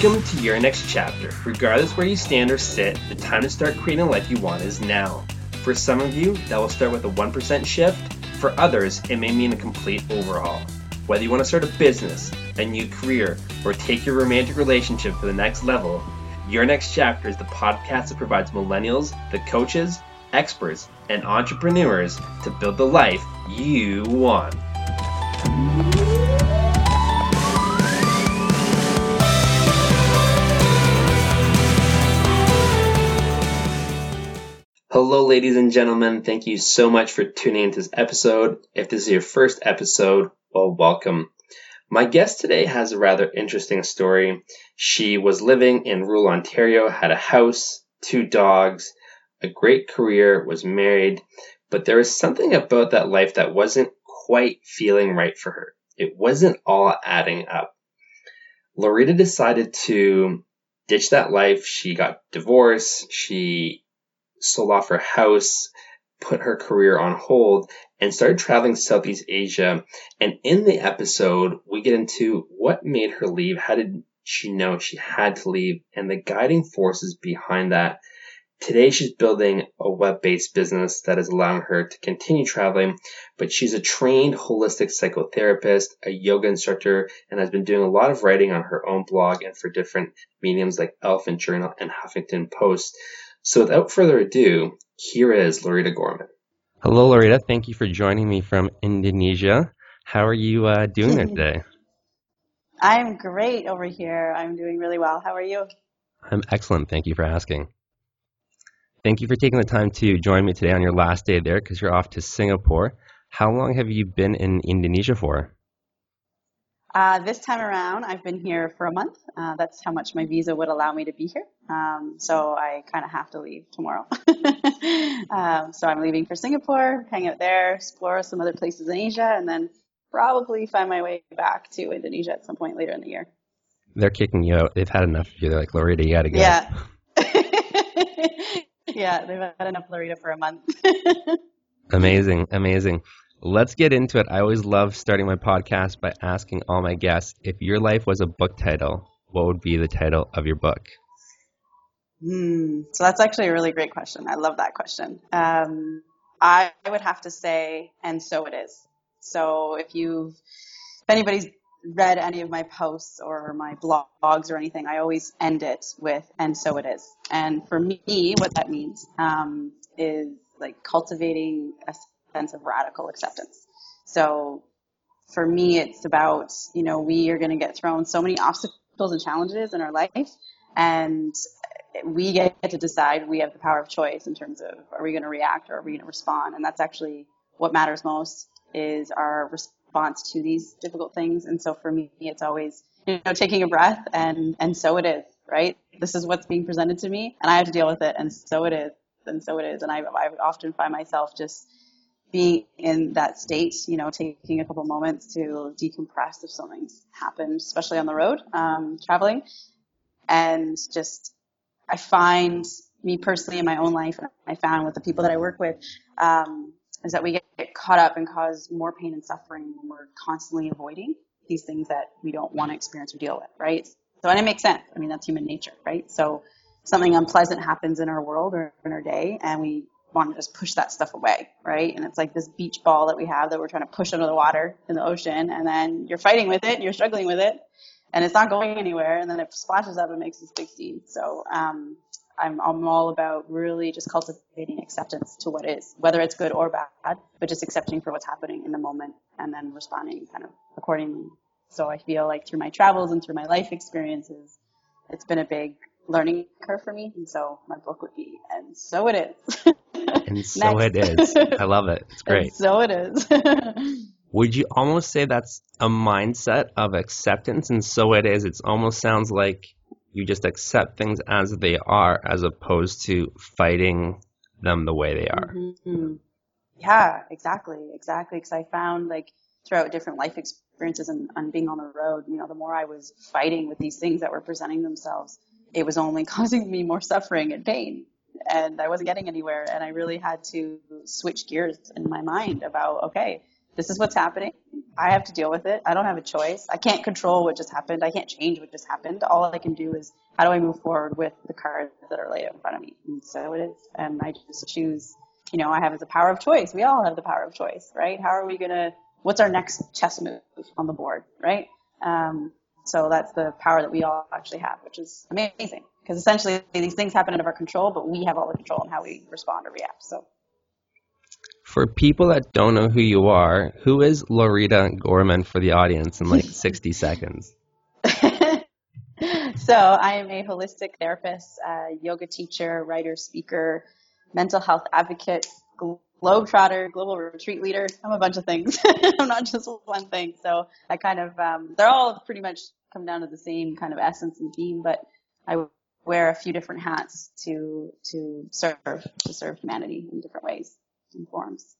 Welcome to your next chapter. Regardless where you stand or sit, the time to start creating the life you want is now. For some of you, that will start with a 1% shift. For others, it may mean a complete overhaul. Whether you want to start a business, a new career, or take your romantic relationship to the next level, Your Next Chapter is the podcast that provides millennials the coaches, experts, and entrepreneurs to build the life you want. Hello, ladies and gentlemen. Thank you so much for tuning into this episode. If this is your first episode, well, welcome. My guest today has a rather interesting story. She was living in rural Ontario, had a house, two dogs, a great career, was married, but there was something about that life that wasn't quite feeling right for her. It wasn't all adding up. Loretta decided to ditch that life. She got divorced. She sold off her house, put her career on hold, and started traveling Southeast Asia. And in the episode, we get into what made her leave, how did she know she had to leave, and the guiding forces behind that. Today, she's building a web based business that is allowing her to continue traveling, but she's a trained holistic psychotherapist, a yoga instructor, and has been doing a lot of writing on her own blog and for different mediums like Elephant Journal and Huffington Post. So without further ado, here is Loretta Gorman. Hello, Loretta. Thank you for joining me from Indonesia. How are you uh, doing there today? I'm great over here. I'm doing really well. How are you? I'm excellent. Thank you for asking. Thank you for taking the time to join me today on your last day there because you're off to Singapore. How long have you been in Indonesia for? Uh, this time around, I've been here for a month. Uh, that's how much my visa would allow me to be here. Um, so I kind of have to leave tomorrow. um, so I'm leaving for Singapore, hang out there, explore some other places in Asia, and then probably find my way back to Indonesia at some point later in the year. They're kicking you out. They've had enough of you. They're like, Loretta, you got to go. Yeah. yeah, they've had enough Loretta for a month. amazing, amazing. Let's get into it. I always love starting my podcast by asking all my guests if your life was a book title, what would be the title of your book? Hmm. So that's actually a really great question. I love that question. Um, I would have to say, and so it is. So if you've, if anybody's read any of my posts or my blogs or anything, I always end it with, and so it is. And for me, what that means um, is like cultivating a sense of radical acceptance. So for me, it's about, you know, we are going to get thrown so many obstacles and challenges in our life and we get to decide we have the power of choice in terms of are we going to react or are we going to respond? And that's actually what matters most is our response to these difficult things. And so for me it's always you know taking a breath and and so it is right? This is what's being presented to me and i have to deal with it and so it is and so it is. And i, I often find myself just being in that state, you know, taking a couple moments to decompress if something's happened, especially on the road, um, traveling. And just, I find me personally in my own life, I found with the people that I work with, um, is that we get, get caught up and cause more pain and suffering when we're constantly avoiding these things that we don't want to experience or deal with, right? So, and it makes sense. I mean, that's human nature, right? So something unpleasant happens in our world or in our day and we want to just push that stuff away, right? And it's like this beach ball that we have that we're trying to push under the water in the ocean, and then you're fighting with it, you're struggling with it, and it's not going anywhere, and then it splashes up and makes this big scene. So um, I'm, I'm all about really just cultivating acceptance to what is, whether it's good or bad, but just accepting for what's happening in the moment and then responding kind of accordingly. So I feel like through my travels and through my life experiences, it's been a big learning curve for me. And so my book would be, and so it is. and so it is. I love it. It's great. And so it is. would you almost say that's a mindset of acceptance? And so it is. It almost sounds like you just accept things as they are as opposed to fighting them the way they are. Mm-hmm. Yeah, exactly. Exactly. Because I found like throughout different life experiences and, and being on the road, you know, the more I was fighting with these things that were presenting themselves, it was only causing me more suffering and pain and I wasn't getting anywhere. And I really had to switch gears in my mind about, okay, this is what's happening. I have to deal with it. I don't have a choice. I can't control what just happened. I can't change what just happened. All I can do is how do I move forward with the cards that are laid in front of me? And so it is. And I just choose, you know, I have the power of choice. We all have the power of choice, right? How are we going to, what's our next chess move on the board, right? Um, so that's the power that we all actually have, which is amazing because essentially these things happen out of our control, but we have all the control on how we respond or react. So. For people that don't know who you are, who is Loretta Gorman for the audience in like 60 seconds? so I am a holistic therapist, uh, yoga teacher, writer, speaker, mental health advocate, globetrotter, global retreat leader. I'm a bunch of things. I'm not just one thing. So I kind of, um, they're all pretty much come down to the same kind of essence and theme, but I wear a few different hats to, to serve, to serve humanity in different ways and forms.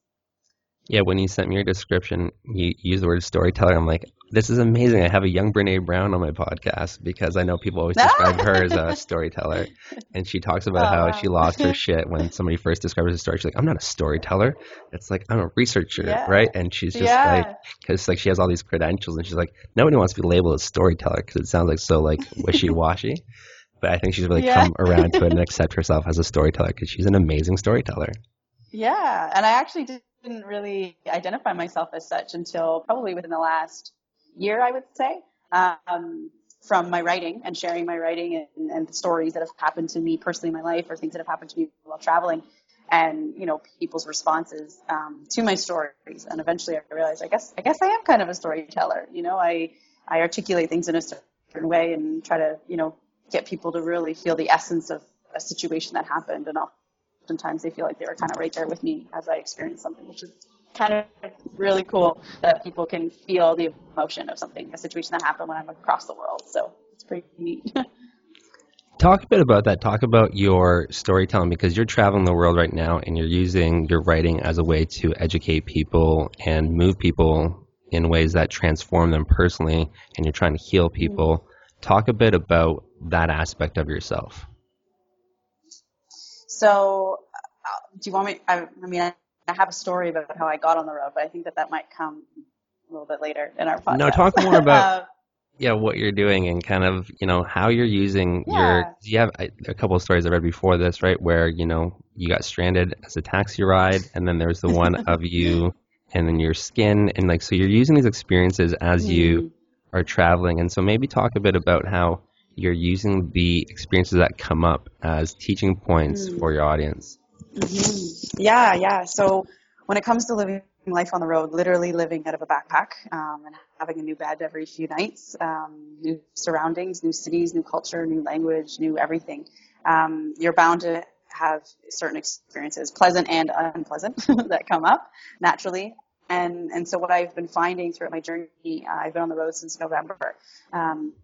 Yeah, when you sent me your description, you use the word storyteller. I'm like, this is amazing. I have a young Brene Brown on my podcast because I know people always describe her as a storyteller. And she talks about oh, how wow. she lost her shit when somebody first describes a story. She's like, I'm not a storyteller. It's like, I'm a researcher, yeah. right? And she's just yeah. like, because like she has all these credentials and she's like, nobody wants to be labeled a storyteller because it sounds like so like wishy-washy. but I think she's really yeah. come around to it and accept herself as a storyteller because she's an amazing storyteller. Yeah, and I actually didn't really identify myself as such until probably within the last year, I would say, um, from my writing and sharing my writing and, and the stories that have happened to me personally in my life or things that have happened to me while traveling and you know people's responses um, to my stories and eventually i realized i guess i guess i am kind of a storyteller you know i i articulate things in a certain way and try to you know get people to really feel the essence of a situation that happened and oftentimes they feel like they were kind of right there with me as I experienced something, which is kind of really cool that people can feel the emotion of something, a situation that happened when I'm across the world. So it's pretty neat. Talk a bit about that. Talk about your storytelling because you're traveling the world right now and you're using your writing as a way to educate people and move people in ways that transform them personally and you're trying to heal people. Mm-hmm. Talk a bit about that aspect of yourself. So, uh, do you want me? I, I mean, I, I have a story about how I got on the road, but I think that that might come a little bit later in our podcast. No, talk more about. yeah, what you're doing and kind of, you know, how you're using yeah. your. You have a couple of stories I read before this, right? Where you know you got stranded as a taxi ride, and then there's the one of you, and then your skin, and like so you're using these experiences as mm. you are traveling, and so maybe talk a bit about how you're using the experiences that come up as teaching points mm. for your audience. Mm-hmm. Yeah, yeah. So when it comes to living life on the road, literally living out of a backpack um, and having a new bed every few nights, um, new surroundings, new cities, new culture, new language, new everything, um, you're bound to have certain experiences, pleasant and unpleasant, that come up naturally. And and so what I've been finding throughout my journey, uh, I've been on the road since November. Um,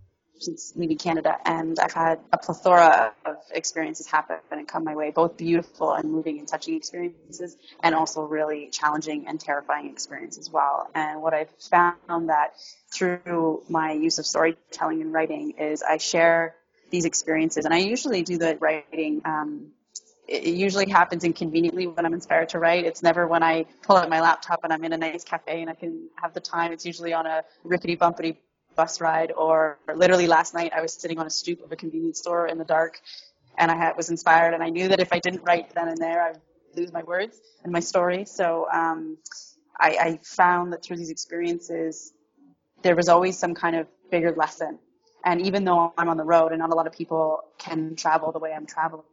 since leaving Canada, and I've had a plethora of experiences happen and come my way, both beautiful and moving and touching experiences, and also really challenging and terrifying experiences as well. And what I've found that through my use of storytelling and writing is I share these experiences, and I usually do the writing. Um, it usually happens inconveniently when I'm inspired to write. It's never when I pull out my laptop and I'm in a nice cafe and I can have the time. It's usually on a rickety bumpity bus ride or literally last night I was sitting on a stoop of a convenience store in the dark and I had, was inspired and I knew that if I didn't write then and there I'd lose my words and my story. So um, I, I found that through these experiences there was always some kind of bigger lesson. And even though I'm on the road and not a lot of people can travel the way I'm traveling,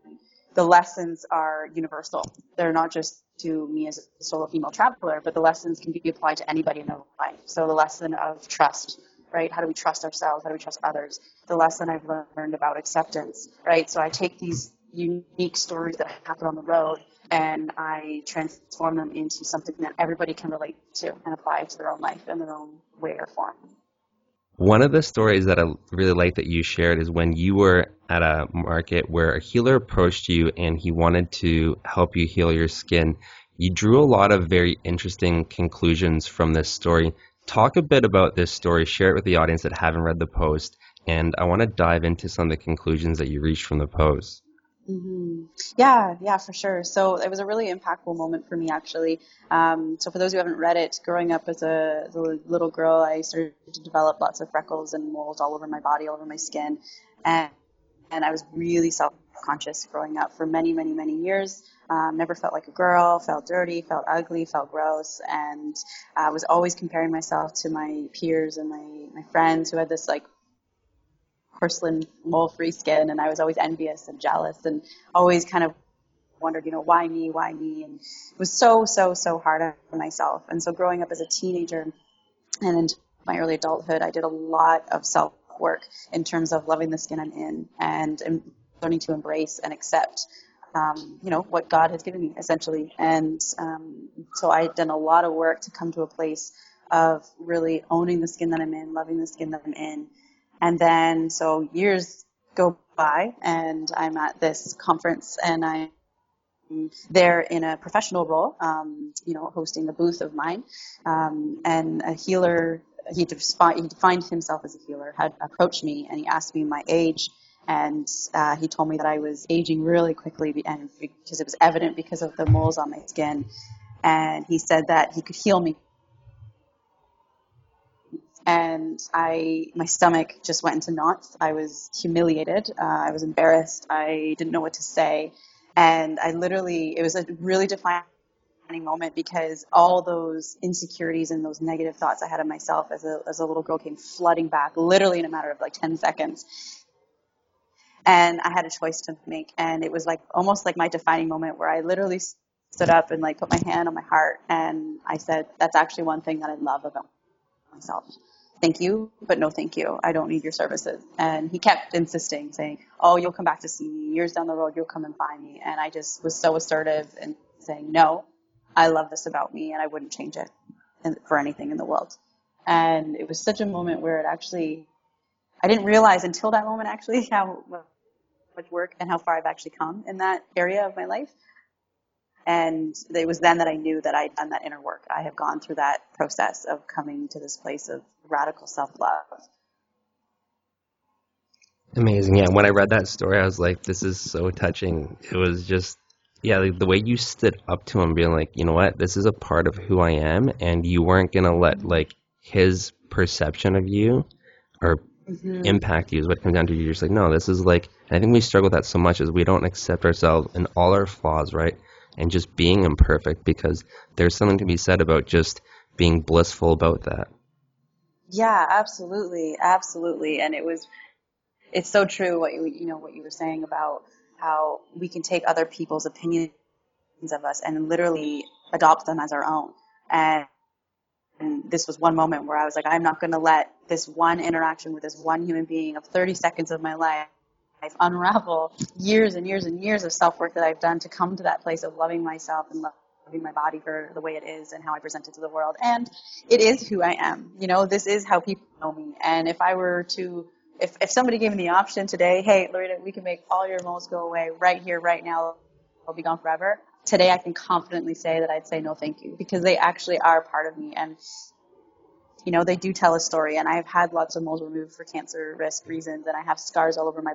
the lessons are universal. They're not just to me as a solo female traveler, but the lessons can be applied to anybody in their life. So the lesson of trust, right? How do we trust ourselves? How do we trust others? The lesson I've learned about acceptance, right? So I take these unique stories that happen on the road and I transform them into something that everybody can relate to and apply to their own life in their own way or form. One of the stories that I really like that you shared is when you were at a market where a healer approached you and he wanted to help you heal your skin. You drew a lot of very interesting conclusions from this story talk a bit about this story, share it with the audience that haven't read the post, and I want to dive into some of the conclusions that you reached from the post. Mm-hmm. Yeah, yeah, for sure. So it was a really impactful moment for me, actually. Um, so for those who haven't read it, growing up as a, as a, little girl, I started to develop lots of freckles and moles all over my body, all over my skin, and and I was really self-conscious growing up for many, many, many years. Um, never felt like a girl, felt dirty, felt ugly, felt gross, and I was always comparing myself to my peers and my my friends who had this like porcelain mole free skin and I was always envious and jealous and always kind of wondered, you know, why me, why me? And it was so, so, so hard on myself. And so growing up as a teenager and into my early adulthood, I did a lot of self work in terms of loving the skin I'm in and learning to embrace and accept um, you know, what God has given me essentially. And um, so I had done a lot of work to come to a place of really owning the skin that I'm in, loving the skin that I'm in, and then, so years go by and I'm at this conference and I'm there in a professional role, um, you know, hosting a booth of mine. Um, and a healer, he, he defined himself as a healer, had approached me and he asked me my age. And uh, he told me that I was aging really quickly and because it was evident because of the moles on my skin. And he said that he could heal me and I my stomach just went into knots. I was humiliated. Uh, I was embarrassed. I didn't know what to say, and I literally it was a really defining moment because all those insecurities and those negative thoughts I had of myself as a as a little girl came flooding back, literally in a matter of like ten seconds. And I had a choice to make, and it was like almost like my defining moment where I literally stood up and like put my hand on my heart, and I said, "That's actually one thing that I love about myself." thank you, but no thank you. I don't need your services. And he kept insisting, saying, oh, you'll come back to see me. Years down the road, you'll come and find me. And I just was so assertive and saying, no, I love this about me and I wouldn't change it for anything in the world. And it was such a moment where it actually, I didn't realize until that moment actually how much work and how far I've actually come in that area of my life. And it was then that I knew that I'd done that inner work. I have gone through that process of coming to this place of radical self love. Amazing. Yeah. When I read that story, I was like, this is so touching. It was just, yeah, like the way you stood up to him, being like, you know what, this is a part of who I am. And you weren't going to let like his perception of you or mm-hmm. impact you is what it comes down to. You're just like, no, this is like, I think we struggle with that so much is we don't accept ourselves and all our flaws, right? And just being imperfect because there's something to be said about just being blissful about that. Yeah, absolutely, absolutely. And it was, it's so true what you, you know, what you were saying about how we can take other people's opinions of us and literally adopt them as our own. And, and this was one moment where I was like, I'm not going to let this one interaction with this one human being of 30 seconds of my life life unravel years and years and years of self work that I've done to come to that place of loving myself and loving my body for the way it is and how I present it to the world. And it is who I am. You know, this is how people know me. And if I were to, if, if somebody gave me the option today, hey, Loretta, we can make all your moles go away right here, right now, I'll be gone forever. Today I can confidently say that I'd say no thank you because they actually are part of me. And you know, they do tell a story and I've had lots of moles removed for cancer risk reasons and I have scars all over my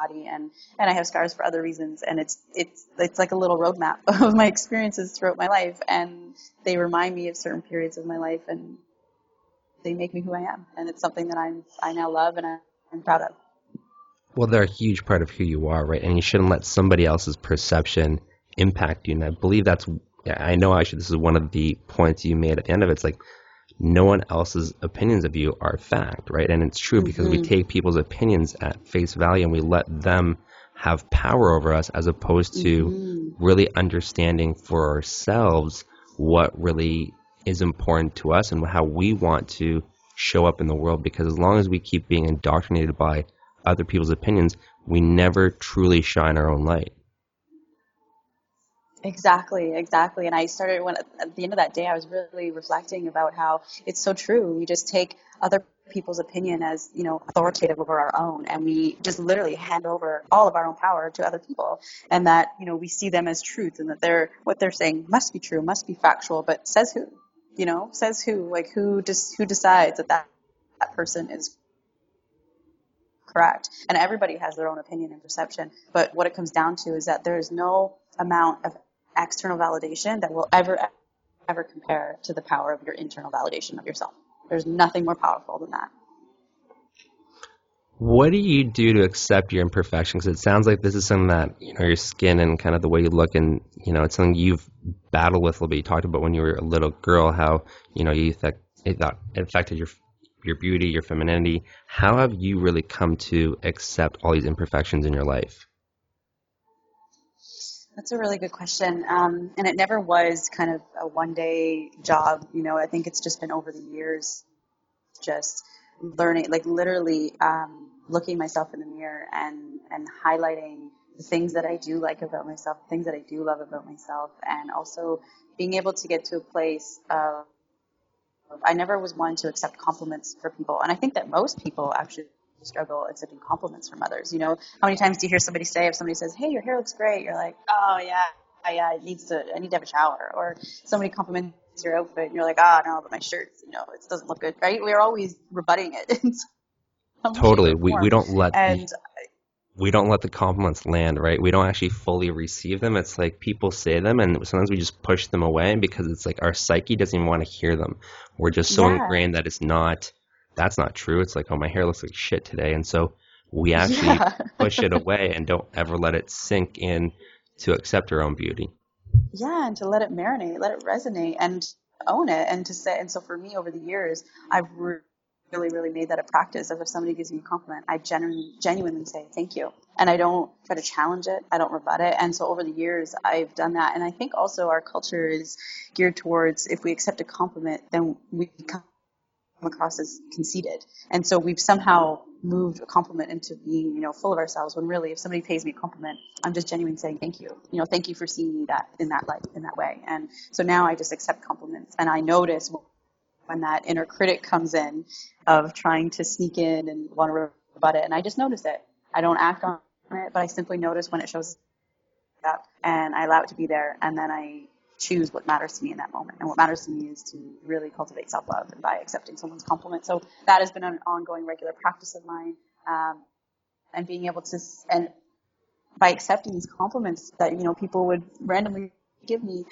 body and and I have scars for other reasons and it's it's it's like a little roadmap of my experiences throughout my life and they remind me of certain periods of my life and they make me who I am and it's something that I'm I now love and I'm proud of. Well, they're a huge part of who you are, right? And you shouldn't let somebody else's perception impact you. And I believe that's I know actually this is one of the points you made at the end of it. It's like no one else's opinions of you are fact, right? And it's true because mm-hmm. we take people's opinions at face value and we let them have power over us as opposed to mm-hmm. really understanding for ourselves what really is important to us and how we want to show up in the world because as long as we keep being indoctrinated by other people's opinions, we never truly shine our own light. Exactly, exactly. And I started when at the end of that day, I was really reflecting about how it's so true. We just take other people's opinion as you know authoritative over our own, and we just literally hand over all of our own power to other people, and that you know we see them as truth, and that they're what they're saying must be true, must be factual. But says who? You know, says who? Like who just who decides that that, that person is correct. And everybody has their own opinion and perception. But what it comes down to is that there is no amount of external validation that will ever, ever compare to the power of your internal validation of yourself. There's nothing more powerful than that. What do you do to accept your imperfections? It sounds like this is something that you know your skin and kind of the way you look, and you know it's something you've battled with a little bit. You talked about when you were a little girl, how you know you thought it, affected your your beauty, your femininity. How have you really come to accept all these imperfections in your life? That's a really good question. Um, and it never was kind of a one day job. You know, I think it's just been over the years, just learning, like literally um, looking myself in the mirror and, and highlighting the things that I do like about myself, things that I do love about myself, and also being able to get to a place of I never was one to accept compliments for people, and I think that most people actually struggle accepting compliments from others. You know, how many times do you hear somebody say if somebody says, "Hey, your hair looks great," you're like, "Oh yeah, yeah, it needs to. I need to have a shower," or somebody compliments your outfit and you're like, ah, oh, no, but my shirt, you know, it doesn't look good, right? We're always rebutting it. totally. We, we don't let and the, we don't let the compliments land, right? We don't actually fully receive them. It's like people say them and sometimes we just push them away because it's like our psyche doesn't even want to hear them. We're just so yeah. ingrained that it's not that's not true. It's like, oh my hair looks like shit today. And so we actually yeah. push it away and don't ever let it sink in to accept our own beauty. Yeah and to let it marinate let it resonate and own it. And to say and so for me over the years i've really really made that a practice. Of if somebody gives me a compliment i genuinely genuinely say thank you. And i don't try to challenge it. I don't rebut it. And so over the years i've done that. And i think also our culture is geared towards if we accept a compliment then we become across as conceited and so we've somehow moved a compliment into being, you know, full of ourselves when really if somebody pays me a compliment, I'm just genuinely saying thank you. You know, thank you for seeing me that in that light, in that way. And so now I just accept compliments and I notice when that inner critic comes in of trying to sneak in and want to rebut it. And I just notice it. I don't act on it, but I simply notice when it shows up and I allow it to be there. And then I choose what matters to me in that moment. And what matters to me is to really cultivate self love and by accepting someone's compliment. So that has been an ongoing regular practice of mine. Um, and being able to, and by accepting these compliments that, you know, people would randomly give me,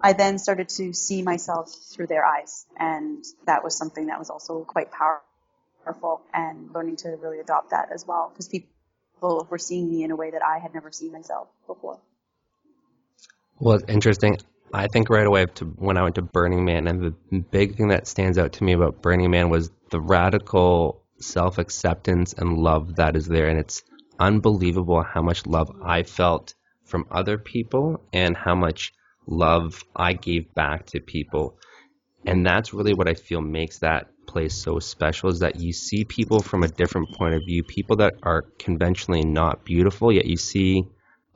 I then started to see myself through their eyes. And that was something that was also quite powerful and learning to really adopt that as well because people were seeing me in a way that I had never seen myself before. Well, interesting. I think right away to when I went to Burning Man, and the big thing that stands out to me about Burning Man was the radical self acceptance and love that is there. And it's unbelievable how much love I felt from other people and how much love I gave back to people. And that's really what I feel makes that place so special is that you see people from a different point of view, people that are conventionally not beautiful, yet you see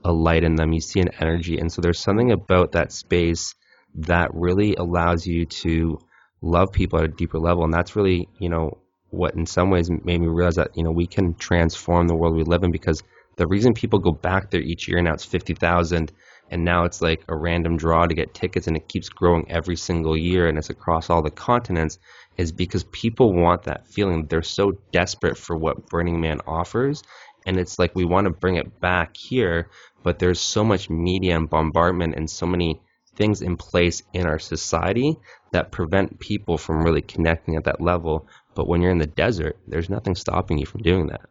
a light in them, you see an energy. And so there's something about that space that really allows you to love people at a deeper level. And that's really, you know, what in some ways made me realize that, you know, we can transform the world we live in because the reason people go back there each year and now it's 50,000 and now it's like a random draw to get tickets and it keeps growing every single year and it's across all the continents is because people want that feeling. They're so desperate for what Burning Man offers and it's like we want to bring it back here but there's so much media and bombardment and so many things in place in our society that prevent people from really connecting at that level but when you're in the desert there's nothing stopping you from doing that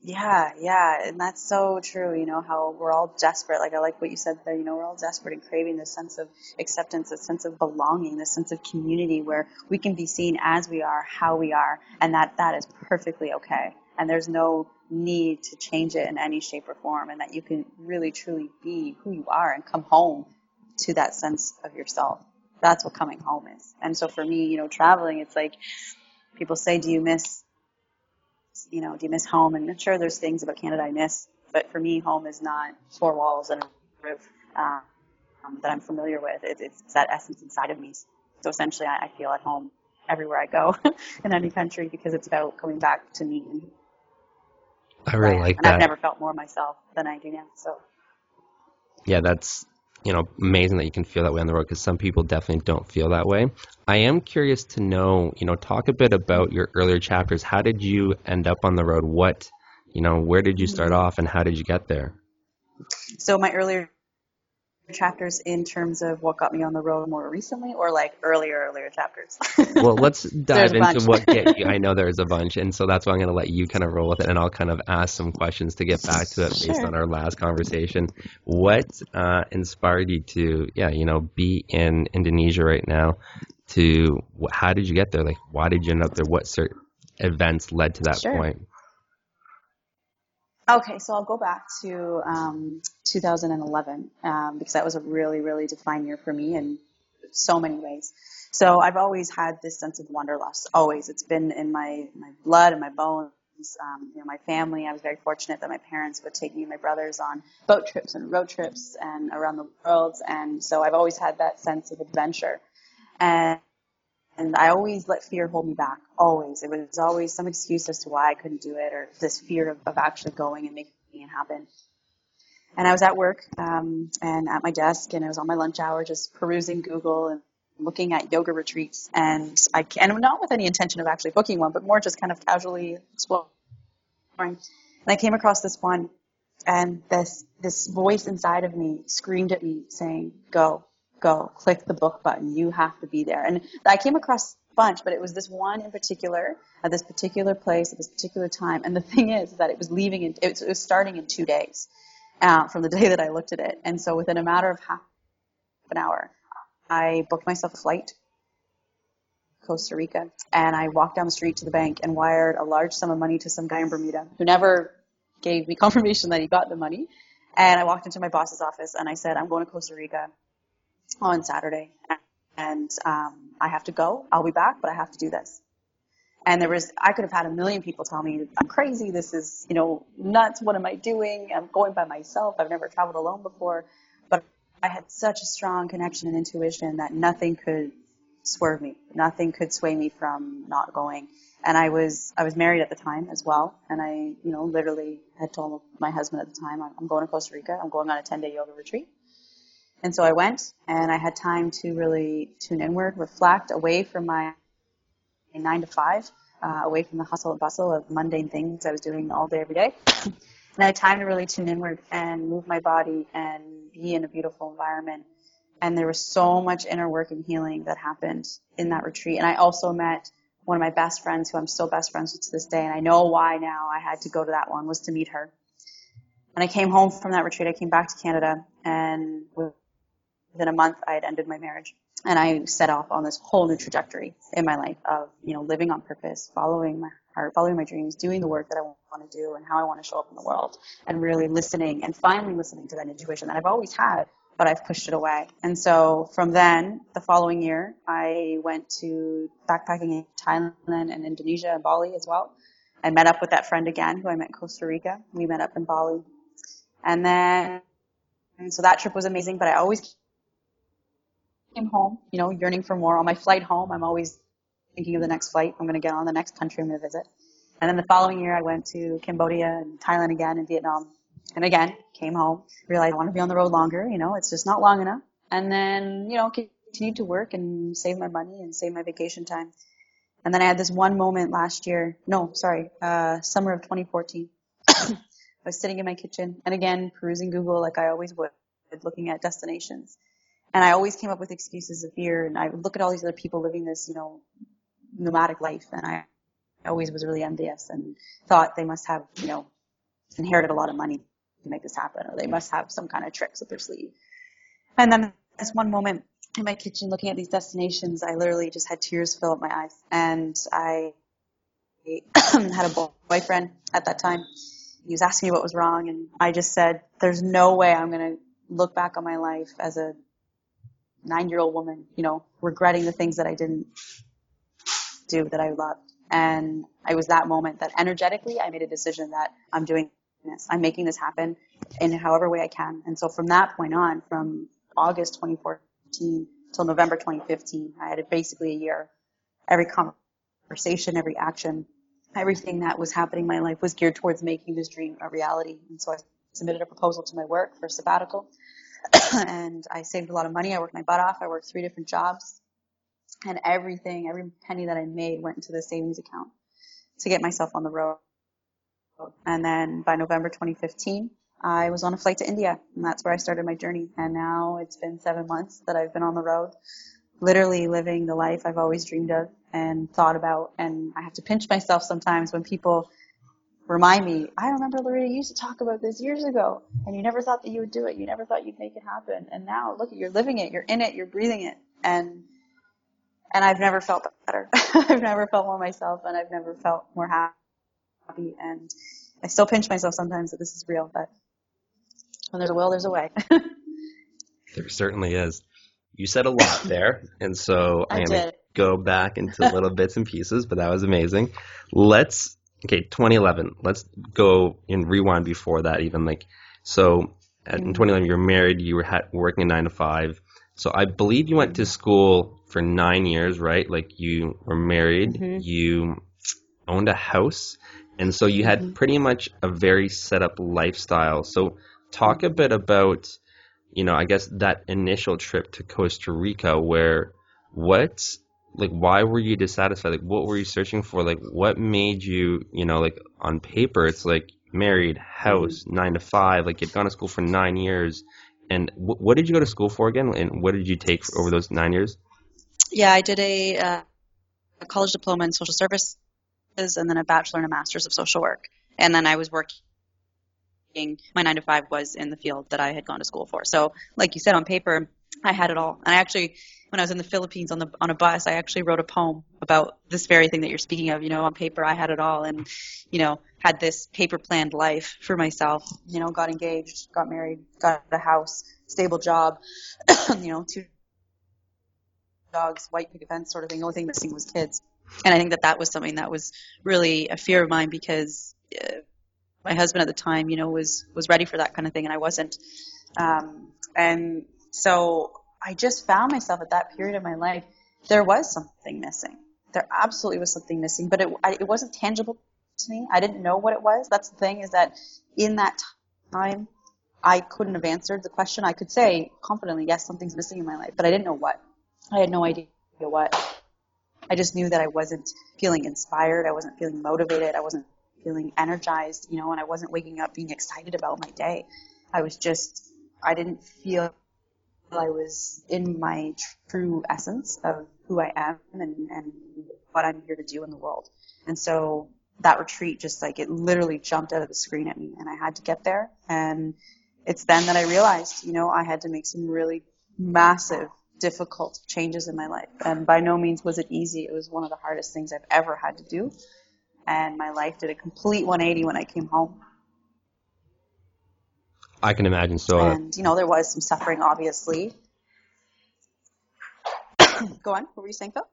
yeah, yeah, and that's so true. You know how we're all desperate. Like I like what you said there. You know, we're all desperate and craving this sense of acceptance, this sense of belonging, this sense of community where we can be seen as we are, how we are, and that that is perfectly okay. And there's no need to change it in any shape or form and that you can really truly be who you are and come home to that sense of yourself. That's what coming home is. And so for me, you know, traveling, it's like people say, do you miss, you know, do you miss home? And I'm sure there's things about Canada I miss, but for me, home is not four walls and a roof um, that I'm familiar with. It, it's that essence inside of me. So essentially, I, I feel at home everywhere I go in any country because it's about coming back to me and I really right. like and that. I've never felt more myself than I do now. So. Yeah, that's you know amazing that you can feel that way on the road because some people definitely don't feel that way. I am curious to know, you know, talk a bit about your earlier chapters. How did you end up on the road? What you know, where did you start mm-hmm. off and how did you get there? So my earlier chapters in terms of what got me on the road more recently or like earlier earlier chapters? Well let's dive into what get you. I know there's a bunch and so that's why i'm going to let you kind of roll with it and i'll kind of ask some questions to get back to it sure. based on our last conversation. What uh, inspired you to yeah you know be in indonesia right now? To how did you get there? Like why did you end up there? What certain events led to that sure. point Okay, so I'll go back to um, 2011 um, because that was a really, really defined year for me in so many ways. So I've always had this sense of wanderlust. Always, it's been in my my blood and my bones. Um, you know, my family. I was very fortunate that my parents would take me and my brothers on boat trips and road trips and around the world. And so I've always had that sense of adventure. And and I always let fear hold me back. Always. It was always some excuse as to why I couldn't do it or this fear of, of actually going and making it happen. And I was at work um, and at my desk, and I was on my lunch hour just perusing Google and looking at yoga retreats. And I and not with any intention of actually booking one, but more just kind of casually exploring. And I came across this one, and this this voice inside of me screamed at me saying, "Go, go, click the book button. You have to be there. And I came across a bunch, but it was this one in particular at this particular place at this particular time. And the thing is is that it was leaving in, it was, it was starting in two days uh, from the day that I looked at it. And so within a matter of half an hour, I booked myself a flight Costa Rica, and I walked down the street to the bank and wired a large sum of money to some guy in Bermuda who never gave me confirmation that he got the money. And I walked into my boss's office and I said, I'm going to Costa Rica on Saturday, and um, I have to go. I'll be back, but I have to do this. And there was, I could have had a million people tell me, I'm crazy. This is, you know, nuts. What am I doing? I'm going by myself. I've never traveled alone before. But I had such a strong connection and intuition that nothing could swerve me. Nothing could sway me from not going. And I was, I was married at the time as well. And I, you know, literally had told my husband at the time, I'm going to Costa Rica. I'm going on a 10 day yoga retreat. And so I went and I had time to really tune inward, reflect away from my nine to five, uh, away from the hustle and bustle of mundane things I was doing all day, every day. and I had time to really tune inward and move my body and be in a beautiful environment. And there was so much inner work and healing that happened in that retreat. And I also met one of my best friends who I'm still best friends with to this day. And I know why now I had to go to that one was to meet her. And I came home from that retreat. I came back to Canada and within a month I had ended my marriage and I set off on this whole new trajectory in my life of, you know, living on purpose, following my heart, following my dreams, doing the work that I want to do and how I want to show up in the world and really listening and finally listening to that intuition that I've always had, but I've pushed it away. And so from then, the following year, I went to backpacking in Thailand and Indonesia and Bali as well. I met up with that friend again who I met in Costa Rica. We met up in Bali. And then, and so that trip was amazing, but I always came home, you know, yearning for more. On my flight home, I'm always thinking of the next flight I'm going to get on, the next country I'm going to visit. And then the following year, I went to Cambodia and Thailand again and Vietnam. And again, came home, realized I want to be on the road longer. You know, it's just not long enough. And then, you know, continued to work and save my money and save my vacation time. And then I had this one moment last year. No, sorry, uh, summer of 2014. I was sitting in my kitchen and again, perusing Google like I always would, looking at destinations. And I always came up with excuses of fear. And I would look at all these other people living this, you know, nomadic life. And I always was really envious and thought they must have, you know, inherited a lot of money to make this happen, or they must have some kind of tricks up their sleeve. And then this one moment in my kitchen looking at these destinations, I literally just had tears fill up my eyes. And I had a boyfriend at that time. He was asking me what was wrong, and I just said, There's no way I'm going to look back on my life as a nine year old woman, you know, regretting the things that I didn't do that I loved. And it was that moment that energetically I made a decision that I'm doing this. I'm making this happen in however way I can. And so from that point on, from August 2014 till November 2015, I had basically a year. Every conversation, every action, everything that was happening in my life was geared towards making this dream a reality. And so I submitted a proposal to my work for sabbatical. and I saved a lot of money. I worked my butt off. I worked three different jobs and everything, every penny that I made went into the savings account to get myself on the road. And then by November 2015, I was on a flight to India, and that's where I started my journey. And now it's been seven months that I've been on the road, literally living the life I've always dreamed of and thought about. And I have to pinch myself sometimes when people remind me, I remember Loretta, you used to talk about this years ago, and you never thought that you would do it. You never thought you'd make it happen. And now, look, you're living it, you're in it, you're breathing it. And and I've never felt better. I've never felt more myself, and I've never felt more happy. And I still pinch myself sometimes that this is real, but when there's a will, there's a way. there certainly is. You said a lot there, and so I'm going to go back into little bits and pieces, but that was amazing. Let's okay, 2011. Let's go and rewind before that. Even like so, in mm-hmm. 2011, you're married. You were ha- working a nine to five. So I believe you went to school for nine years, right? Like you were married, mm-hmm. you owned a house, and so you had mm-hmm. pretty much a very set up lifestyle. So talk a bit about, you know, I guess that initial trip to Costa Rica where what like why were you dissatisfied? Like what were you searching for? Like what made you, you know, like on paper it's like married, house, mm-hmm. 9 to 5, like you'd gone to school for 9 years. And w- what did you go to school for again? And what did you take over those 9 years? Yeah, I did a, uh, a college diploma in social services and then a bachelor and a master's of social work. And then I was working my nine to five was in the field that I had gone to school for. So, like you said, on paper, I had it all. And I actually, when I was in the Philippines on the on a bus, I actually wrote a poem about this very thing that you're speaking of. You know, on paper, I had it all, and you know, had this paper planned life for myself. You know, got engaged, got married, got a house, stable job. you know, two dogs, white picket fence sort of thing. The only thing missing was kids. And I think that that was something that was really a fear of mine because uh, my husband at the time, you know, was was ready for that kind of thing, and I wasn't. Um, and so I just found myself at that period of my life, there was something missing. There absolutely was something missing, but it I, it wasn't tangible to me. I didn't know what it was. That's the thing is that in that time, I couldn't have answered the question. I could say confidently, yes, something's missing in my life, but I didn't know what. I had no idea what. I just knew that I wasn't feeling inspired. I wasn't feeling motivated. I wasn't feeling energized, you know, and I wasn't waking up being excited about my day. I was just, I didn't feel I was in my true essence of who I am and, and what I'm here to do in the world. And so that retreat just like it literally jumped out of the screen at me and I had to get there. And it's then that I realized, you know, I had to make some really massive, difficult changes in my life. And by no means was it easy. It was one of the hardest things I've ever had to do and my life did a complete 180 when I came home. I can imagine so. And you know, there was some suffering, obviously. Go on. What were you saying, Phil?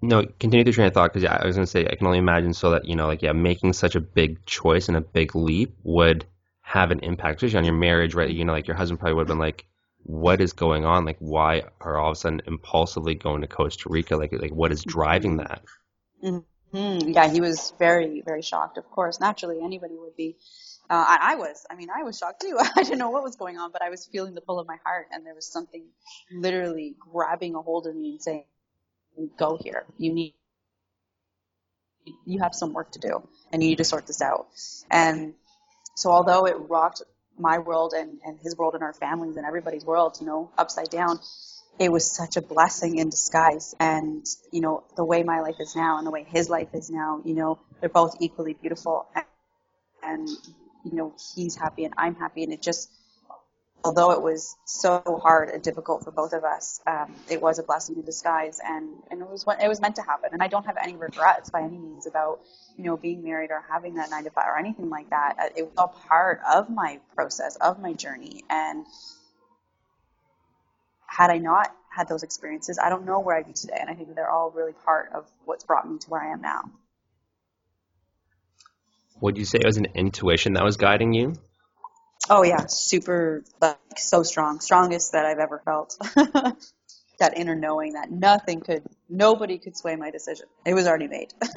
No, continue the train of thought because yeah, I was going to say I can only imagine so that you know, like yeah, making such a big choice and a big leap would have an impact, especially on your marriage, right? You know, like your husband probably would have been like, "What is going on? Like, why are all of a sudden impulsively going to Costa Rica? Like, like what is driving that?" Mm-hmm. Mm, yeah, he was very, very shocked. Of course, naturally, anybody would be. Uh, I, was. I mean, I was shocked too. I didn't know what was going on, but I was feeling the pull of my heart, and there was something literally grabbing a hold of me and saying, "Go here. You need. You have some work to do, and you need to sort this out." And so, although it rocked my world and, and his world and our families and everybody's world, you know, upside down, it was such a blessing in disguise. And, you know, the way my life is now and the way his life is now, you know, they're both equally beautiful. And you know, he's happy and I'm happy. And it just, although it was so hard and difficult for both of us, um, it was a blessing in disguise. And, and it was what it was meant to happen. And I don't have any regrets by any means about, you know, being married or having that nine to five or anything like that. It was all part of my process, of my journey. And, had I not had those experiences, I don't know where I'd be today. And I think they're all really part of what's brought me to where I am now. Would you say it was an intuition that was guiding you? Oh yeah, super, like so strong, strongest that I've ever felt. that inner knowing that nothing could, nobody could sway my decision. It was already made.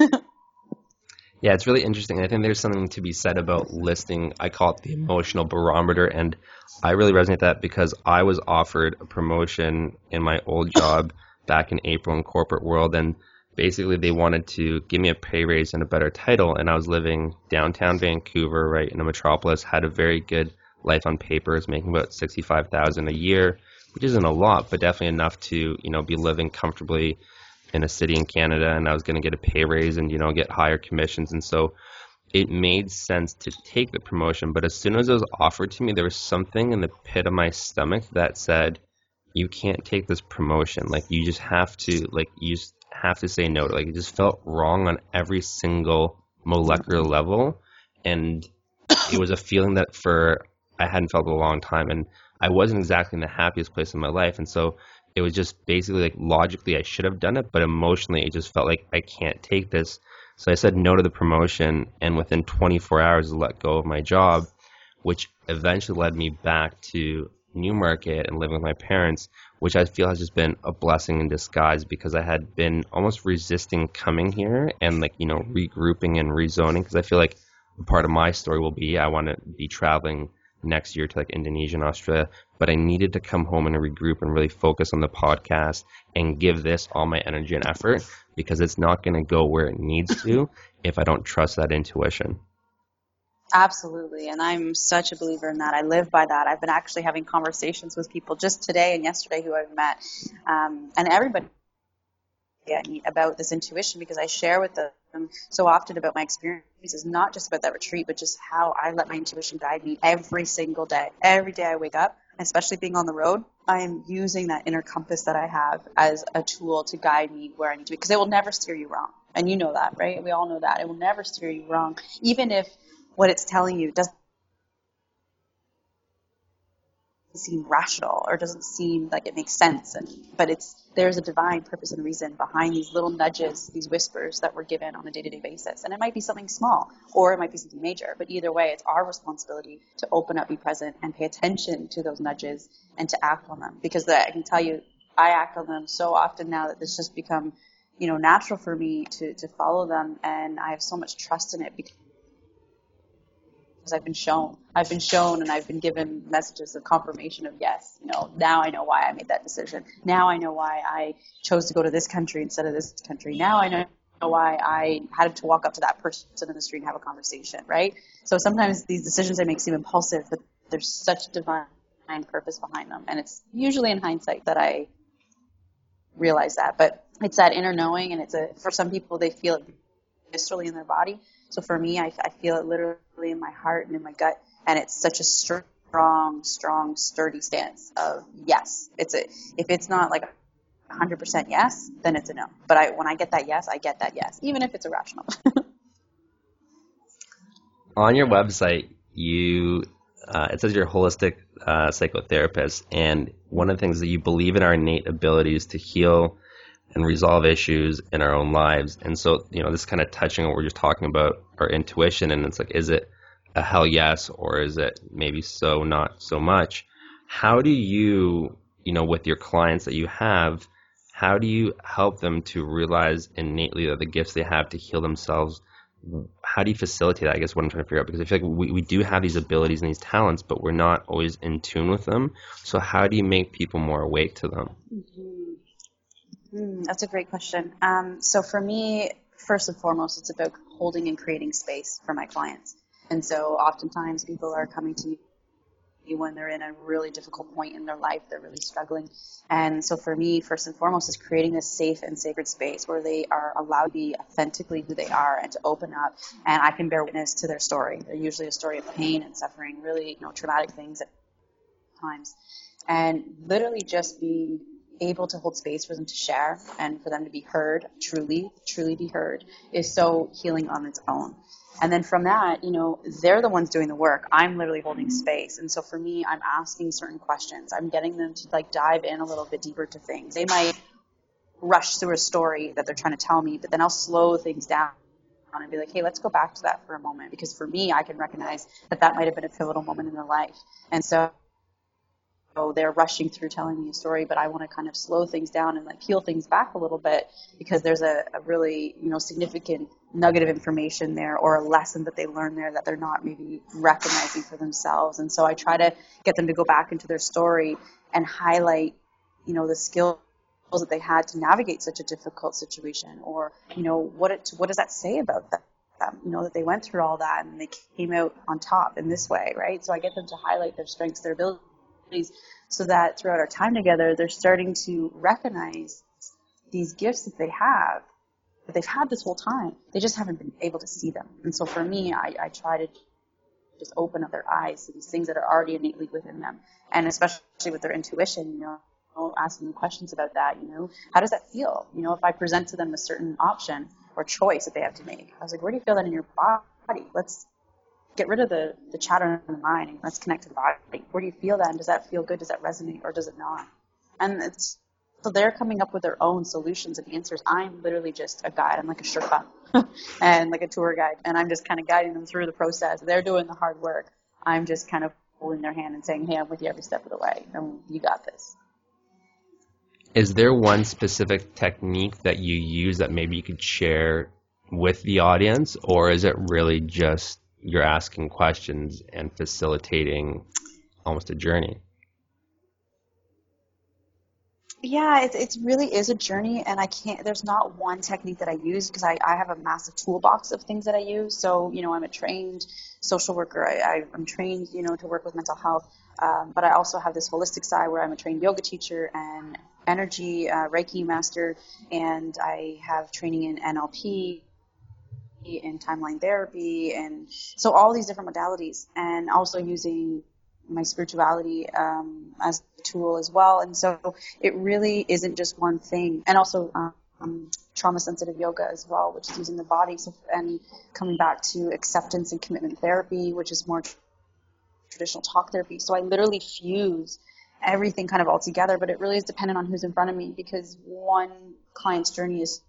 yeah, it's really interesting. I think there's something to be said about listening. I call it the emotional barometer, and I really resonate with that because I was offered a promotion in my old job back in April in corporate world, and basically they wanted to give me a pay raise and a better title. And I was living downtown Vancouver, right in a metropolis, had a very good life on paper, making about sixty five thousand a year, which isn't a lot, but definitely enough to you know be living comfortably in a city in Canada. And I was going to get a pay raise and you know get higher commissions, and so it made sense to take the promotion. But as soon as it was offered to me, there was something in the pit of my stomach that said, "You can't take this promotion. Like you just have to like you just have to say no. Like it just felt wrong on every single molecular level, and it was a feeling that for I hadn't felt in a long time, and I wasn't exactly in the happiest place in my life, and so it was just basically like logically I should have done it, but emotionally it just felt like I can't take this. So I said no to the promotion, and within 24 hours, let go of my job, which eventually led me back to Newmarket and living with my parents, which I feel has just been a blessing in disguise because I had been almost resisting coming here and like, you know, regrouping and rezoning because I feel like part of my story will be I want to be traveling next year to like Indonesia and Australia, but I needed to come home and regroup and really focus on the podcast and give this all my energy and effort because it's not going to go where it needs to if I don't trust that intuition. Absolutely. And I'm such a believer in that. I live by that. I've been actually having conversations with people just today and yesterday who I've met. Um, and everybody about this intuition because I share with them so often about my experiences, not just about that retreat, but just how I let my intuition guide me every single day. Every day I wake up, especially being on the road, I am using that inner compass that I have as a tool to guide me where I need to be because it will never steer you wrong. And you know that, right? We all know that. It will never steer you wrong. Even if what it's telling you doesn't seem rational or doesn't seem like it makes sense. And but it's there's a divine purpose and reason behind these little nudges these whispers that we're given on a day-to-day basis. And it might be something small or it might be something major but either way it's our responsibility to open up be present and pay attention to those nudges and to act on them. Because i can tell you i act on them so often now that it's just become you know natural for me to to follow them. And i have so much trust in it because because I've been shown. I've been shown and I've been given messages of confirmation of yes, you know, now I know why I made that decision. Now I know why I chose to go to this country instead of this country. Now I know why I had to walk up to that person in the street and have a conversation, right? So sometimes these decisions I make seem impulsive, but there's such divine purpose behind them. And it's usually in hindsight that I realize that. But it's that inner knowing and it's a, for some people they feel it viscerally in their body. So for me, I, I feel it literally in my heart and in my gut, and it's such a strong, strong, sturdy stance of yes. It's a if it's not like 100% yes, then it's a no. But I when I get that yes, I get that yes, even if it's irrational. On your website, you uh, it says you're a holistic uh, psychotherapist, and one of the things that you believe in our innate abilities to heal and resolve issues in our own lives. And so, you know, this kind of touching on what we're just talking about our intuition, and it's like, is it a hell yes, or is it maybe so not so much? How do you, you know, with your clients that you have, how do you help them to realize innately that the gifts they have to heal themselves? How do you facilitate that? I guess what I'm trying to figure out because I feel like we, we do have these abilities and these talents, but we're not always in tune with them. So how do you make people more awake to them? Mm-hmm. Mm, that's a great question. Um, so for me, first and foremost, it's about holding and creating space for my clients. And so oftentimes people are coming to me when they're in a really difficult point in their life, they're really struggling. And so for me, first and foremost, is creating this safe and sacred space where they are allowed to be authentically who they are and to open up. And I can bear witness to their story. They're usually a story of pain and suffering, really, you know, traumatic things at times. And literally just being able to hold space for them to share and for them to be heard, truly, truly be heard, is so healing on its own. And then from that, you know, they're the ones doing the work. I'm literally holding mm-hmm. space. And so for me, I'm asking certain questions. I'm getting them to like dive in a little bit deeper to things. They might rush through a story that they're trying to tell me, but then I'll slow things down and be like, hey, let's go back to that for a moment. Because for me, I can recognize that that might have been a pivotal moment in their life. And so they're rushing through telling me a story, but I want to kind of slow things down and like peel things back a little bit because there's a, a really, you know, significant nugget of information there or a lesson that they learn there that they're not maybe recognizing for themselves. And so I try to get them to go back into their story and highlight, you know, the skills that they had to navigate such a difficult situation, or you know what it what does that say about them? You know that they went through all that and they came out on top in this way, right? So I get them to highlight their strengths, their abilities, so that throughout our time together, they're starting to recognize these gifts that they have that they've had this whole time. They just haven't been able to see them. And so for me, I, I try to just open up their eyes to these things that are already innately within them, and especially with their intuition, you know asking them questions about that. You know, how does that feel? You know, if I present to them a certain option or choice that they have to make, I was like, where do you feel that in your body? Let's get rid of the, the chatter in the mind and let's connect to the body. Where do you feel that? And does that feel good? Does that resonate or does it not? And it's, so they're coming up with their own solutions and answers. I'm literally just a guide. I'm like a Sherpa and like a tour guide. And I'm just kind of guiding them through the process. They're doing the hard work. I'm just kind of holding their hand and saying, hey, I'm with you every step of the way. And you got this. Is there one specific technique that you use that maybe you could share with the audience, or is it really just you're asking questions and facilitating almost a journey? Yeah, it, it really is a journey, and I can't. There's not one technique that I use because I, I have a massive toolbox of things that I use. So you know, I'm a trained social worker. I, I'm trained, you know, to work with mental health. Um, but I also have this holistic side where I'm a trained yoga teacher and energy uh, Reiki master, and I have training in NLP, in timeline therapy, and so all these different modalities, and also using my spirituality um, as a tool as well. And so it really isn't just one thing, and also. Um, trauma sensitive yoga as well, which is using the body. So, and coming back to acceptance and commitment therapy, which is more traditional talk therapy. So I literally fuse everything kind of all together, but it really is dependent on who's in front of me because one client's journey is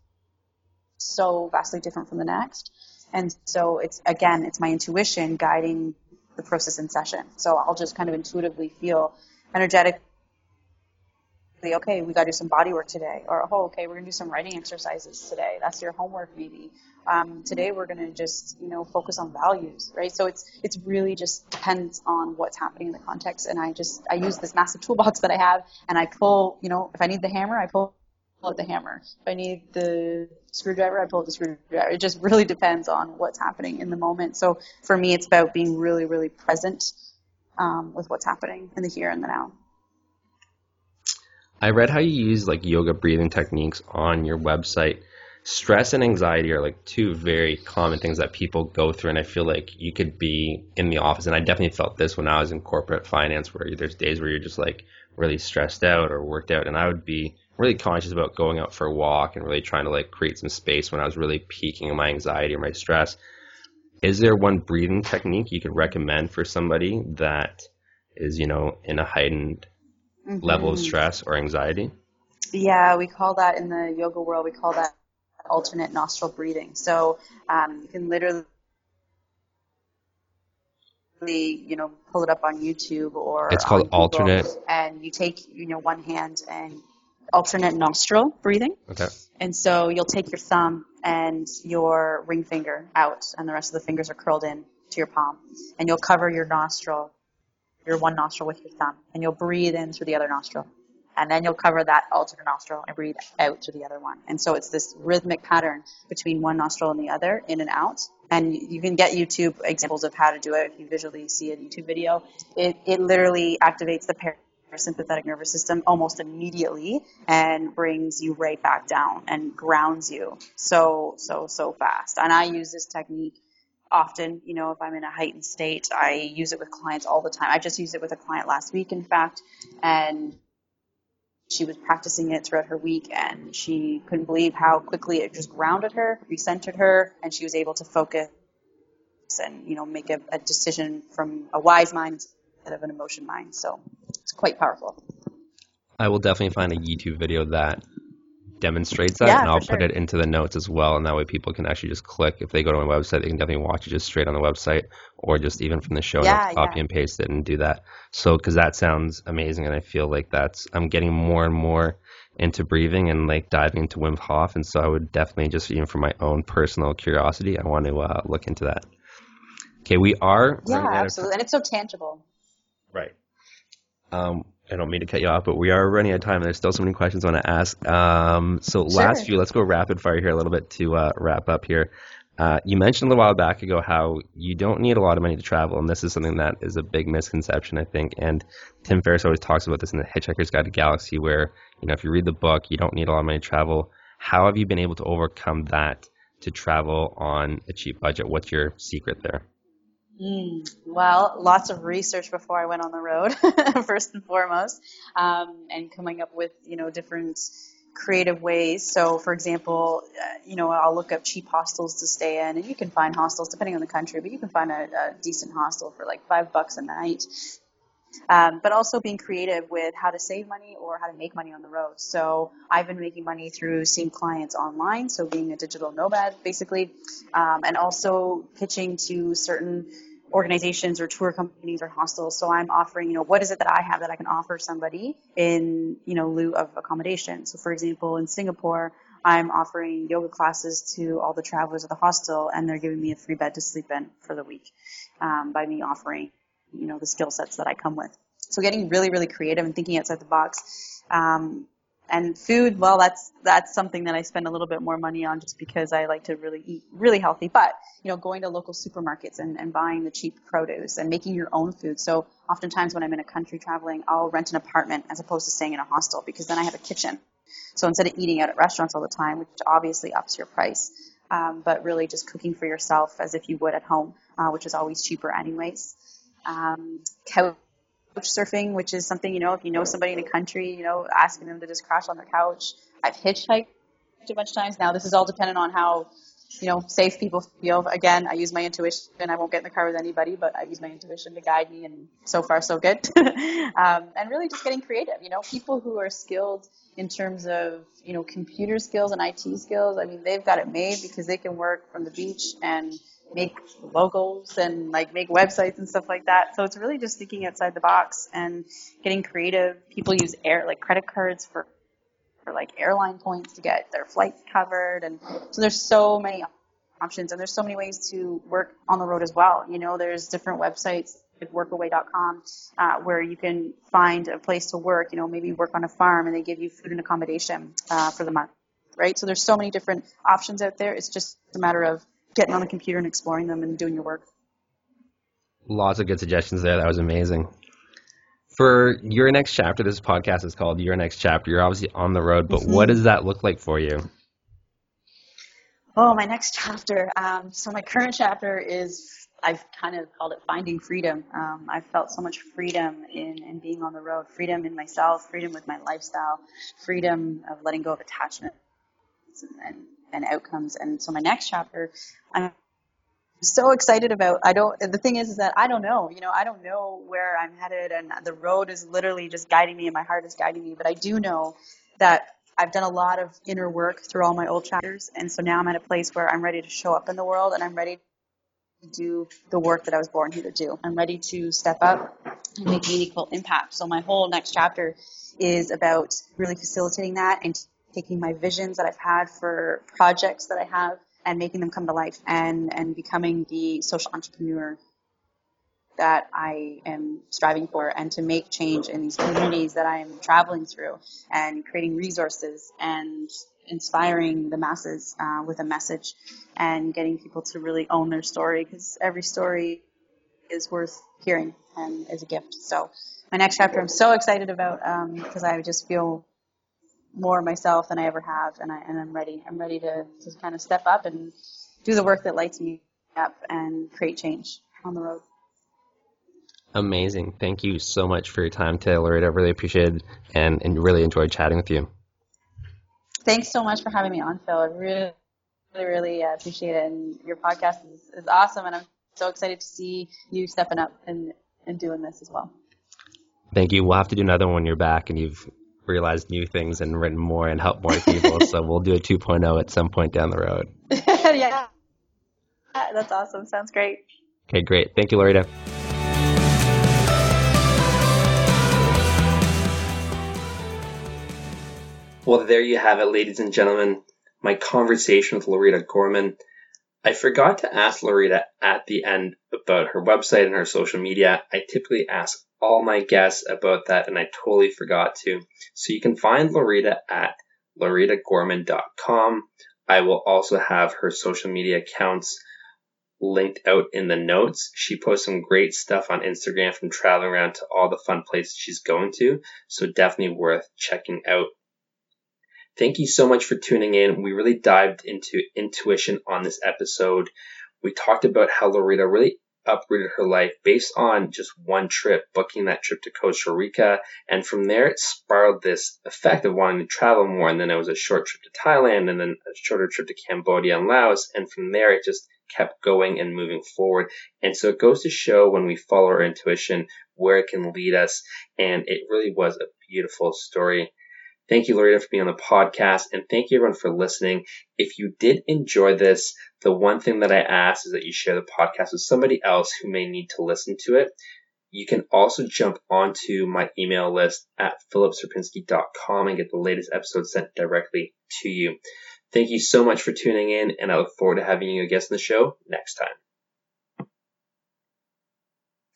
so vastly different from the next. And so it's, again, it's my intuition guiding the process in session. So I'll just kind of intuitively feel energetically, okay, we got to do some body work today, or oh, okay, we're gonna do some writing exercises today. That's your homework, maybe. Um, today we're gonna just you know focus on values, right? So it's it's really just depends on what's happening in the context, and I just I use this massive toolbox that I have, and I pull, you know, if I need the hammer, I pull pull out the hammer. If I need the screwdriver, I pull out the screwdriver. It just really depends on what's happening in the moment. So for me, it's about being really, really present um, with what's happening in the here and the now. I read how you use like yoga breathing techniques on your website. Stress and anxiety are like two very common things that people go through, and I feel like you could be in the office, and I definitely felt this when I was in corporate finance, where there's days where you're just like really stressed out or worked out, and I would be really conscious about going out for a walk and really trying to like create some space when I was really peaking in my anxiety or my stress. Is there one breathing technique you could recommend for somebody that is, you know, in a heightened mm-hmm. level of stress or anxiety? Yeah, we call that in the yoga world, we call that alternate nostril breathing. So um, you can literally you know pull it up on YouTube or it's called alternate. and you take you know one hand and alternate nostril breathing. Okay. And so you'll take your thumb and your ring finger out and the rest of the fingers are curled in to your palm. And you'll cover your nostril your one nostril with your thumb, and you'll breathe in through the other nostril. And then you'll cover that alternate nostril and breathe out through the other one. And so it's this rhythmic pattern between one nostril and the other, in and out. And you can get YouTube examples of how to do it if you visually see a YouTube video. It, it literally activates the parasympathetic nervous system almost immediately and brings you right back down and grounds you so, so, so fast. And I use this technique often, you know, if I'm in a heightened state, I use it with clients all the time. I just used it with a client last week, in fact, and she was practicing it throughout her week and she couldn't believe how quickly it just grounded her, recentered her, and she was able to focus and, you know, make a, a decision from a wise mind instead of an emotion mind. So it's quite powerful. I will definitely find a YouTube video of that demonstrates that, yeah, and I'll put it into the notes as well. And that way, people can actually just click. If they go to my website, they can definitely watch it just straight on the website, or just even from the show yeah, notes, copy yeah. and paste it and do that. So, because that sounds amazing, and I feel like that's I'm getting more and more into breathing and like diving into Wim Hof, and so I would definitely just even for my own personal curiosity, I want to uh, look into that. Okay, we are. Yeah, absolutely, and it's so tangible. Right. Um, I don't mean to cut you off, but we are running out of time. There's still so many questions I want to ask. Um, so sure. last few, let's go rapid fire here a little bit to uh, wrap up here. Uh, you mentioned a little while back ago how you don't need a lot of money to travel, and this is something that is a big misconception, I think. And Tim Ferriss always talks about this in the Hitchhiker's Guide to Galaxy, where you know if you read the book, you don't need a lot of money to travel. How have you been able to overcome that to travel on a cheap budget? What's your secret there? Mm, well, lots of research before I went on the road, first and foremost, um, and coming up with you know different creative ways. So, for example, uh, you know, I'll look up cheap hostels to stay in, and you can find hostels depending on the country, but you can find a, a decent hostel for like five bucks a night. Um, but also being creative with how to save money or how to make money on the road. So I've been making money through seeing clients online, so being a digital nomad basically, um, and also pitching to certain organizations or tour companies or hostels. So I'm offering, you know, what is it that I have that I can offer somebody in, you know, lieu of accommodation. So for example, in Singapore, I'm offering yoga classes to all the travelers of the hostel, and they're giving me a free bed to sleep in for the week um, by me offering, you know, the skill sets that I come with. So getting really, really creative and thinking outside the box. Um, and food, well, that's that's something that I spend a little bit more money on just because I like to really eat really healthy. But you know, going to local supermarkets and, and buying the cheap produce and making your own food. So oftentimes when I'm in a country traveling, I'll rent an apartment as opposed to staying in a hostel because then I have a kitchen. So instead of eating out at restaurants all the time, which obviously ups your price, um, but really just cooking for yourself as if you would at home, uh, which is always cheaper anyways. Um, couch surfing, which is something, you know, if you know somebody in a country, you know, asking them to just crash on their couch. I've hitchhiked a bunch of times. Now, this is all dependent on how, you know, safe people feel. Again, I use my intuition. I won't get in the car with anybody, but I use my intuition to guide me, and so far, so good. um, and really just getting creative. You know, people who are skilled in terms of, you know, computer skills and IT skills, I mean, they've got it made because they can work from the beach and make logos and like make websites and stuff like that. So it's really just thinking outside the box and getting creative. People use air like credit cards for for like airline points to get their flights covered and so there's so many options and there's so many ways to work on the road as well. You know, there's different websites like workaway.com uh, where you can find a place to work, you know, maybe work on a farm and they give you food and accommodation uh, for the month, right? So there's so many different options out there. It's just a matter of getting on the computer and exploring them and doing your work. Lots of good suggestions there. That was amazing. For your next chapter, this podcast is called Your Next Chapter. You're obviously on the road, but mm-hmm. what does that look like for you? Oh, my next chapter. Um, so my current chapter is I've kind of called it finding freedom. Um, I've felt so much freedom in, in being on the road, freedom in myself, freedom with my lifestyle, freedom of letting go of attachment and, and outcomes. And so my next chapter, I'm so excited about. I don't. The thing is, is that I don't know. You know, I don't know where I'm headed, and the road is literally just guiding me, and my heart is guiding me. But I do know that I've done a lot of inner work through all my old chapters, and so now I'm at a place where I'm ready to show up in the world, and I'm ready to do the work that I was born here to do. I'm ready to step up and make meaningful impact. So my whole next chapter is about really facilitating that and taking my visions that I've had for projects that I have and making them come to life and, and becoming the social entrepreneur that I am striving for and to make change in these communities that I am traveling through and creating resources and inspiring the masses uh, with a message and getting people to really own their story because every story is worth hearing and is a gift. So my next chapter I'm so excited about because um, I just feel more myself than I ever have, and I and I'm ready. I'm ready to to kind of step up and do the work that lights me up and create change on the road. Amazing. Thank you so much for your time today, Loretta. I really appreciate it and, and really enjoyed chatting with you. Thanks so much for having me on, Phil. I really, really, really uh, appreciate it. And your podcast is, is awesome, and I'm so excited to see you stepping up and, and doing this as well. Thank you. We'll have to do another one when you're back and you've realized new things and written more and helped more people. so we'll do a 2.0 at some point down the road. yeah. That's awesome. Sounds great. Okay, great. Thank you, Loretta. Well, there you have it, ladies and gentlemen. My conversation with Loretta Gorman. I forgot to ask Loretta at the end about her website and her social media. I typically ask all my guests about that, and I totally forgot to. So you can find Loretta at lorettagorman.com. I will also have her social media accounts linked out in the notes. She posts some great stuff on Instagram from traveling around to all the fun places she's going to, so definitely worth checking out. Thank you so much for tuning in. We really dived into intuition on this episode. We talked about how Loretta really uprooted her life based on just one trip, booking that trip to Costa Rica. And from there, it spiraled this effect of wanting to travel more. And then it was a short trip to Thailand and then a shorter trip to Cambodia and Laos. And from there, it just kept going and moving forward. And so it goes to show when we follow our intuition where it can lead us. And it really was a beautiful story. Thank you, Loretta, for being on the podcast, and thank you everyone for listening. If you did enjoy this, the one thing that I ask is that you share the podcast with somebody else who may need to listen to it. You can also jump onto my email list at philipsierpinski.com and get the latest episodes sent directly to you. Thank you so much for tuning in, and I look forward to having you a guest on the show next time.